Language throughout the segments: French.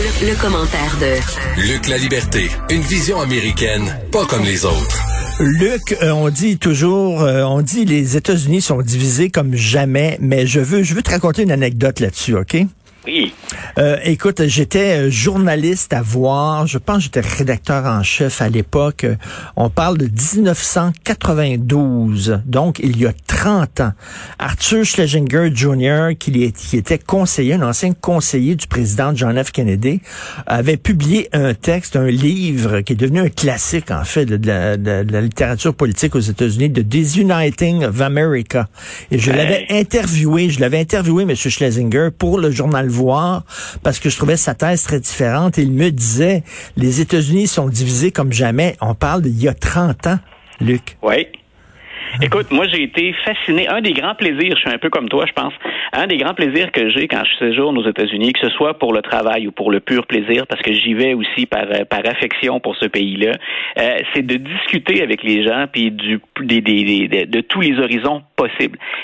Le, commentaire de Luc La Liberté, une vision américaine, pas comme les autres. Luc, euh, on dit toujours, euh, on dit les États-Unis sont divisés comme jamais, mais je veux, je veux te raconter une anecdote là-dessus, ok? Oui. Euh, écoute, j'étais journaliste à voir, je pense que j'étais rédacteur en chef à l'époque. On parle de 1992, donc il y a 30 ans. Arthur Schlesinger Jr., qui, était conseiller, un ancien conseiller du président John F. Kennedy, avait publié un texte, un livre qui est devenu un classique, en fait, de la, littérature politique aux États-Unis, The Disuniting of America. Et je l'avais interviewé, je l'avais interviewé, M. Schlesinger, pour le journal Voir, parce que je trouvais sa thèse très différente. Il me disait, les États-Unis sont divisés comme jamais. On parle d'il y a 30 ans, Luc. Oui. Écoute, moi j'ai été fasciné. Un des grands plaisirs, je suis un peu comme toi, je pense. Un des grands plaisirs que j'ai quand je séjourne aux États-Unis, que ce soit pour le travail ou pour le pur plaisir, parce que j'y vais aussi par euh, par affection pour ce pays-là, euh, c'est de discuter avec les gens puis du des, des, de tous les horizons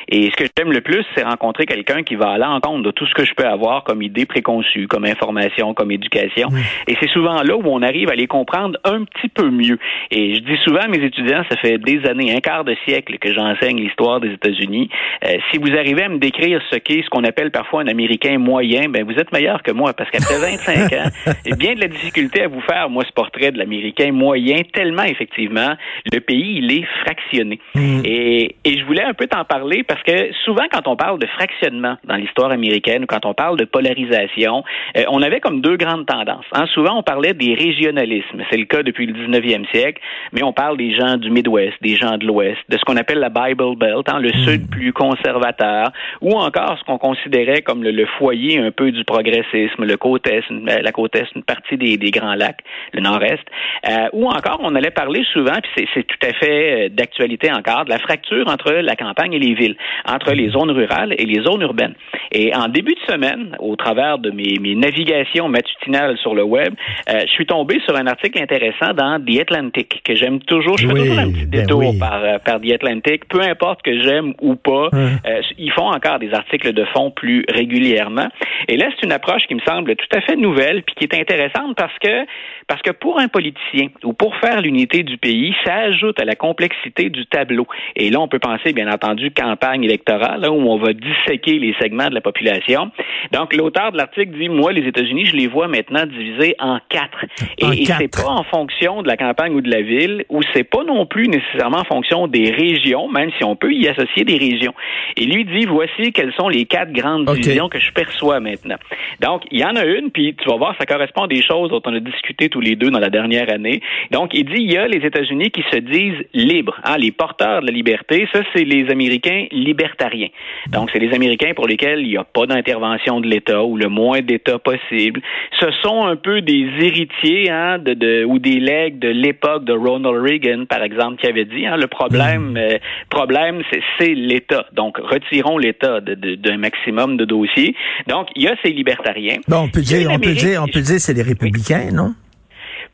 Et ce que j'aime le plus, c'est rencontrer quelqu'un qui va à l'encontre de tout ce que je peux avoir comme idée préconçue, comme information, comme éducation. Et c'est souvent là où on arrive à les comprendre un petit peu mieux. Et je dis souvent à mes étudiants, ça fait des années, un quart de siècle que j'enseigne l'histoire des États-Unis. Euh, si vous arrivez à me décrire ce qu'est ce qu'on appelle parfois un Américain moyen, ben vous êtes meilleur que moi parce qu'après 25 ans, j'ai bien de la difficulté à vous faire moi ce portrait de l'Américain moyen tellement effectivement le pays il est fractionné. Mm. Et, et je voulais un peu t'en parler parce que souvent quand on parle de fractionnement dans l'histoire américaine ou quand on parle de polarisation, euh, on avait comme deux grandes tendances. Hein. Souvent on parlait des régionalismes, c'est le cas depuis le 19e siècle, mais on parle des gens du Midwest, des gens de l'Ouest, de ce qu'on appelle la Bible Belt, hein, le hmm. sud plus conservateur, ou encore ce qu'on considérait comme le, foyer un peu du progressisme, le côte est, la côte est, une partie des, grands lacs, le nord-est, euh, ou encore on allait parler souvent, puis c'est tout à fait euh, d'actualité encore, de la fracture entre la campagne et les villes, entre les zones rurales et les zones urbaines. Et en début de semaine, au travers de mes, navigations matutinales sur le web, je suis tombé sur un article intéressant dans The Atlantic que j'aime toujours. Je fais toujours un petit ben détour par, par The Atlantic, peu importe que j'aime ou pas, euh, ils font encore des articles de fond plus régulièrement. Et là, c'est une approche qui me semble tout à fait nouvelle puis qui est intéressante parce que parce que pour un politicien ou pour faire l'unité du pays, ça ajoute à la complexité du tableau. Et là, on peut penser, bien entendu, campagne électorale, là, où on va disséquer les segments de la population. Donc, l'auteur de l'article dit, moi, les États-Unis, je les vois maintenant divisés en quatre. Et, et c'est pas en fonction de la campagne ou de la ville, ou c'est pas non plus nécessairement en fonction des régions, même si on peut y associer des régions. Et lui dit, voici quelles sont les quatre grandes divisions que je perçois maintenant. Donc, il y en a une, puis tu vas voir, ça correspond à des choses dont on a discuté tous les deux dans la dernière année. Donc, il dit, il y a les États-Unis qui se disent libres, hein, les porteurs de la liberté. Ça, c'est les Américains libertariens. Donc, c'est les Américains pour lesquels il n'y a pas d'intervention de l'État ou le moins d'État possible. Ce sont un peu des héritiers hein, de, de, ou des legs de l'époque de Ronald Reagan, par exemple, qui avait dit, hein, le problème, mm. euh, problème, c'est l'État. Donc, retirons l'État d'un maximum de dossiers. Donc, il y a ces libertariens. Bon, on peut dire, on peut dire, on peut dire, c'est les républicains, non?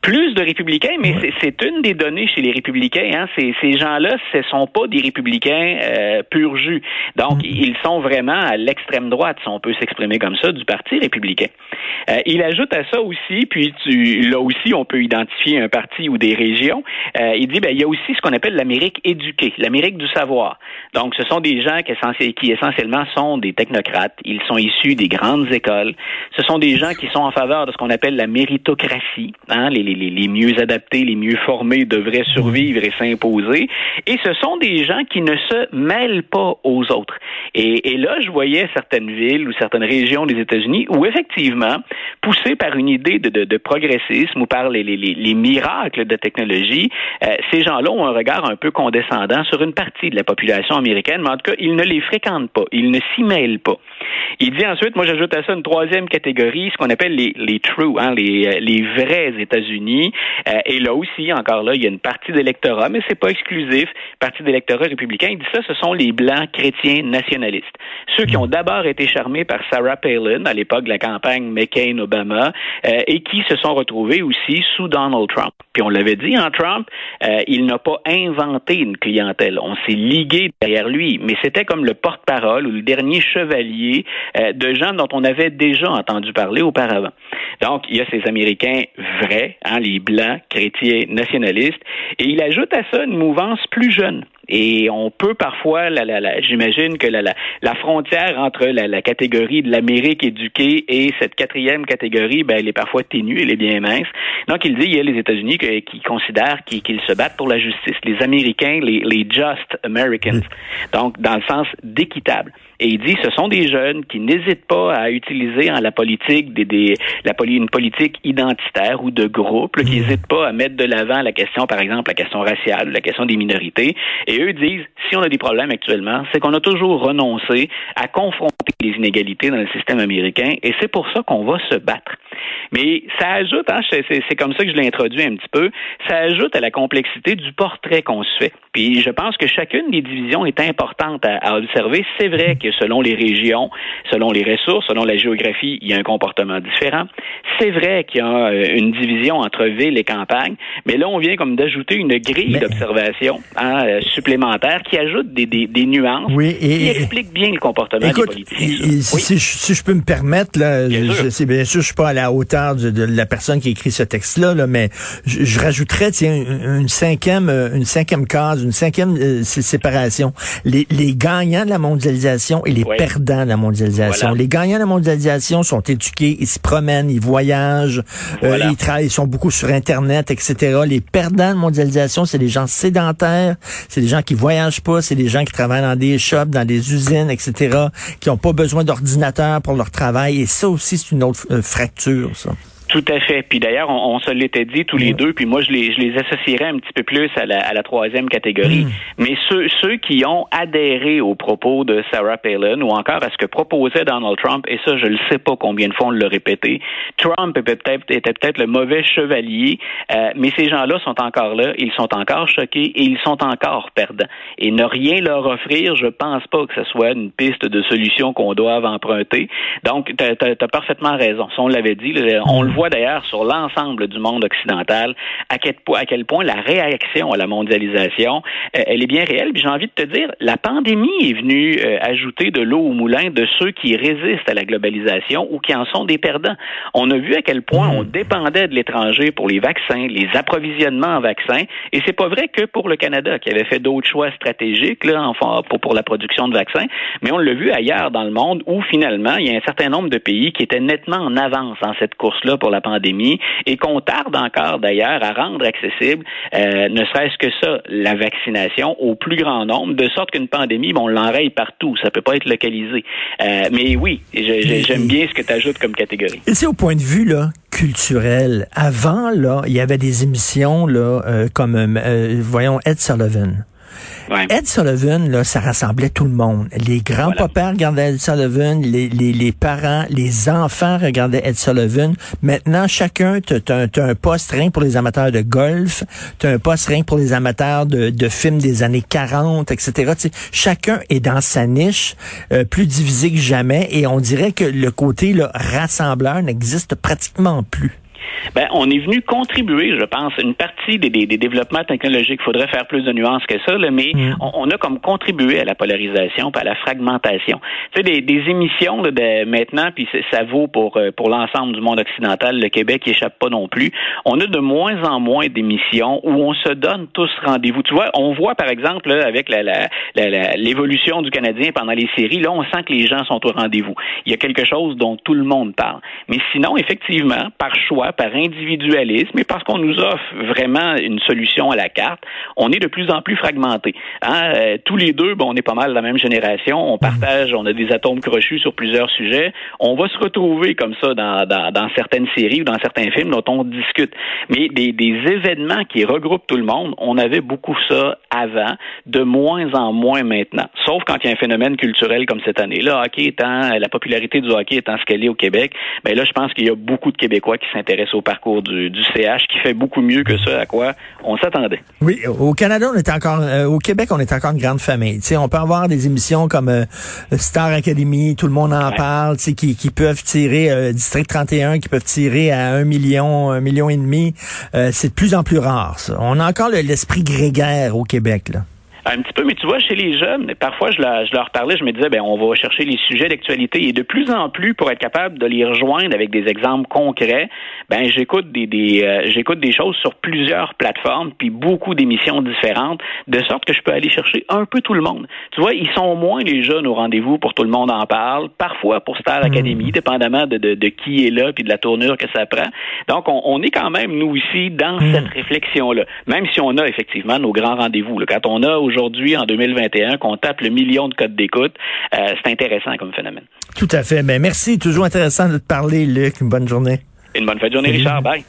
Plus de républicains, mais c'est une des données chez les républicains. Hein. Ces, ces gens-là, ce sont pas des républicains euh, pur jus. Donc, mm. ils sont vraiment à l'extrême droite, si on peut s'exprimer comme ça, du Parti républicain. Euh, il ajoute à ça aussi, puis tu, là aussi, on peut identifier un parti ou des régions. Euh, il dit, ben, il y a aussi ce qu'on appelle l'Amérique éduquée, l'Amérique du savoir. Donc, ce sont des gens qui, qui essentiellement sont des technocrates. Ils sont issus des grandes écoles. Ce sont des gens qui sont en faveur de ce qu'on appelle la méritocratie, hein, les les, mieux adaptés, les mieux formés devraient survivre et s'imposer. Et ce sont des gens qui ne se mêlent pas aux autres. Et, là, je voyais certaines villes ou certaines régions des États-Unis où effectivement, poussés par une idée de, progressisme ou par les, miracles de technologie, euh, ces gens-là ont un regard un peu condescendant sur une partie de la population américaine, mais en tout cas, ils ne les fréquentent pas, ils ne s'y mêlent pas. Il dit ensuite, moi j'ajoute à ça une troisième catégorie, ce qu'on appelle les, true, hein, euh, les vrais États-Unis. Euh, et là aussi, encore là, il y a une partie d'électorat, mais c'est pas exclusif, partie d'électorat républicain. Il dit ça, ce sont les blancs chrétiens nationalistes. Ceux qui ont d'abord été charmés par Sarah Palin à l'époque de la campagne McCain-Obama euh, et qui se sont retrouvés aussi sous Donald Trump. Puis on l'avait dit, en hein, Trump, il n'a pas inventé une clientèle. On s'est ligué derrière lui, mais c'était comme le porte-parole ou le dernier chevalier euh, de gens dont on avait déjà entendu parler auparavant. Donc, il y a ces Américains vrais, hein, les blancs, chrétiens, nationalistes, et il ajoute à ça une mouvance plus jeune. Et on peut parfois, la, la, j'imagine que la, la, frontière entre la, catégorie de l'Amérique éduquée et cette quatrième catégorie, ben, elle est parfois ténue, elle est bien mince. Donc, il dit, il y a les États-Unis qui considèrent qu'ils se battent pour la justice. Les Américains, les, les just Americans. Donc, dans le sens d'équitable. Et il dit, ce sont des jeunes qui n'hésitent pas à utiliser en la politique des, des la, une politique identitaire ou de groupe, qui n'hésitent pas à mettre de l'avant la question, par exemple, la question raciale, la question des minorités. Et eux disent, si on a des problèmes actuellement, c'est qu'on a toujours renoncé à confronter les inégalités dans le système américain, et c'est pour ça qu'on va se battre. Mais ça ajoute, hein, c'est comme ça que je l'ai introduit un petit peu, ça ajoute à la complexité du portrait qu'on se fait. Puis je pense que chacune des divisions est importante à, à observer. C'est vrai que selon les régions, selon les ressources, selon la géographie, il y a un comportement différent. C'est vrai qu'il y a euh, une division entre ville et campagne, mais là, on vient comme d'ajouter une grille d'observation hein, euh, supplémentaire qui ajoute des, des, des nuances oui, et, qui explique bien le comportement des politiciens. si, si, je peux me permettre, là, bien je, sûr. bien sûr, je suis pas à la hauteur de, la personne qui écrit ce texte-là, là, mais je, je rajouterais tiens, une, cinquième, euh, une cinquième case, une cinquième séparation. Les, les gagnants de la mondialisation et les perdants de la mondialisation. Les gagnants de la mondialisation sont éduqués, ils se promènent, ils voyagent, euh, ils travaillent, ils sont beaucoup sur Internet, etc. Les perdants de la mondialisation, c'est des gens sédentaires, c'est des gens qui voyagent pas, c'est des gens qui travaillent dans des shops, dans des usines, etc., qui n'ont pas besoin d'ordinateur pour leur travail. Et ça aussi, c'est une autre euh, fracture, ça. Tout à fait. Puis d'ailleurs, on, se l'était dit tous les deux, puis moi, je les, je les associerais un petit peu plus à la, à la troisième catégorie. Mm. Mais ceux, ceux qui ont adhéré aux propos de Sarah Palin ou encore à ce que proposait Donald Trump, et ça, je ne sais pas combien de fois on l'a répété, Trump était peut-être était peut-être le mauvais chevalier, euh, mais ces gens-là sont encore là, ils sont encore choqués et ils sont encore perdants. Et ne rien leur offrir, je pense pas que ce soit une piste de solution qu'on doive emprunter. Donc, tu as, parfaitement raison. Si on l'avait dit, on le voit d'ailleurs sur l'ensemble du monde occidental à quel, à quel point la réaction à la mondialisation, euh, elle est bien réelle. Puis j'ai envie de te dire, la pandémie est venue euh, ajouter de l'eau au moulin de ceux qui résistent à la globalisation ou qui en sont des perdants. On a vu à quel point on dépendait de l'étranger pour les vaccins, les approvisionnements en vaccins, et c'est pas vrai que pour le Canada qui avait fait d'autres choix stratégiques là, enfin, pour, pour la production de vaccins, mais on l'a vu ailleurs dans le monde où finalement il y a un certain nombre de pays qui étaient nettement en avance dans cette course-là pour la pandémie et qu'on tarde encore d'ailleurs à rendre accessible, euh, ne serait-ce que ça, la vaccination au plus grand nombre, de sorte qu'une pandémie, bon, on l'enraye partout, ça peut pas être localisé. Euh, mais oui, j'aime bien ce que tu ajoutes comme catégorie. C'est au point de vue là culturel. Avant là, il y avait des émissions là euh, comme voyons Ed Sullivan. Ed Sullivan, là, ça rassemblait tout le monde. Les grands-papas regardaient Ed Sullivan, les, les, les, parents, les enfants regardaient Ed Sullivan. Maintenant, chacun, tu as, un poste rien pour les amateurs de golf, tu as un poste rien pour les amateurs de, de films des années 40, etc. chacun est dans sa niche, euh, plus divisé que jamais, et on dirait que le côté là, rassembleur n'existe pratiquement plus. Ben, on est venu contribuer, je pense, une partie des, des, développements technologiques. Il faudrait faire plus de nuances que ça, là, mais mm. on, a comme contribué à la polarisation, à la fragmentation. Tu sais, des, des émissions là, de maintenant, puis ça vaut pour euh, pour l'ensemble du monde occidental. Le Québec échappe pas non plus. On a de moins en moins d'émissions où on se donne tous rendez-vous. Tu vois, on voit par exemple là, avec la, l'évolution du Canadien pendant les séries, là, on sent que les gens sont au rendez-vous. Il y a quelque chose dont tout le monde parle. Mais sinon, effectivement, par choix, par individualisme et parce qu'on nous offre vraiment une solution à la carte, on est de plus en plus fragmenté. Hein? Euh, tous les deux, bon, on est pas mal de la même génération, on partage, on a des atomes crochus sur plusieurs sujets. On va se retrouver comme ça dans, dans, certaines séries ou dans certains films dont on discute. Mais des, des événements qui regroupent tout le monde, on avait beaucoup ça avant, de moins en moins maintenant. Sauf quand il y a un phénomène culturel comme cette année. Là, hockey étant, la popularité du hockey étant ce qu'elle est au Québec, mais ben là, je pense qu'il y a beaucoup de Québécois qui s'intéressent au parcours du, CH qui fait beaucoup mieux que ça à quoi on s'attendait. Oui, au Canada, on est encore, euh, au Québec, on est encore une grande famille. sais, on peut avoir des émissions comme euh, Star Academy, tout le monde en parle, qui, qui peuvent tirer, euh, District 31, qui peuvent tirer à un million, un million et demi. c'est de plus en plus rare, ça. On a encore l'esprit grégaire au Québec, là. Un petit peu, mais tu vois, chez les jeunes, parfois je, je leur parlais, je me disais, ben on va chercher les sujets d'actualité et de plus en plus pour être capable de les rejoindre avec des exemples concrets, ben j'écoute des, des euh, j'écoute des choses sur plusieurs plateformes puis beaucoup d'émissions différentes, de sorte que je peux aller chercher un peu tout le monde. Tu vois, ils sont moins les jeunes au rendez-vous pour tout le monde en parle, parfois pour Star hmm. Academy, dépendamment de, de, de, qui est là puis de la tournure que ça prend. Donc on, on est quand même nous ici dans hmm. cette réflexion là, même si on a effectivement nos grands rendez-vous. Quand on a aujourd'hui, en 2021, qu'on tape le million de codes d'écoute, euh, c'est intéressant comme phénomène. Tout à fait. Mais ben, merci. Toujours intéressant de te parler, Luc. Une bonne journée. Une bonne fin de journée, Richard. Bye.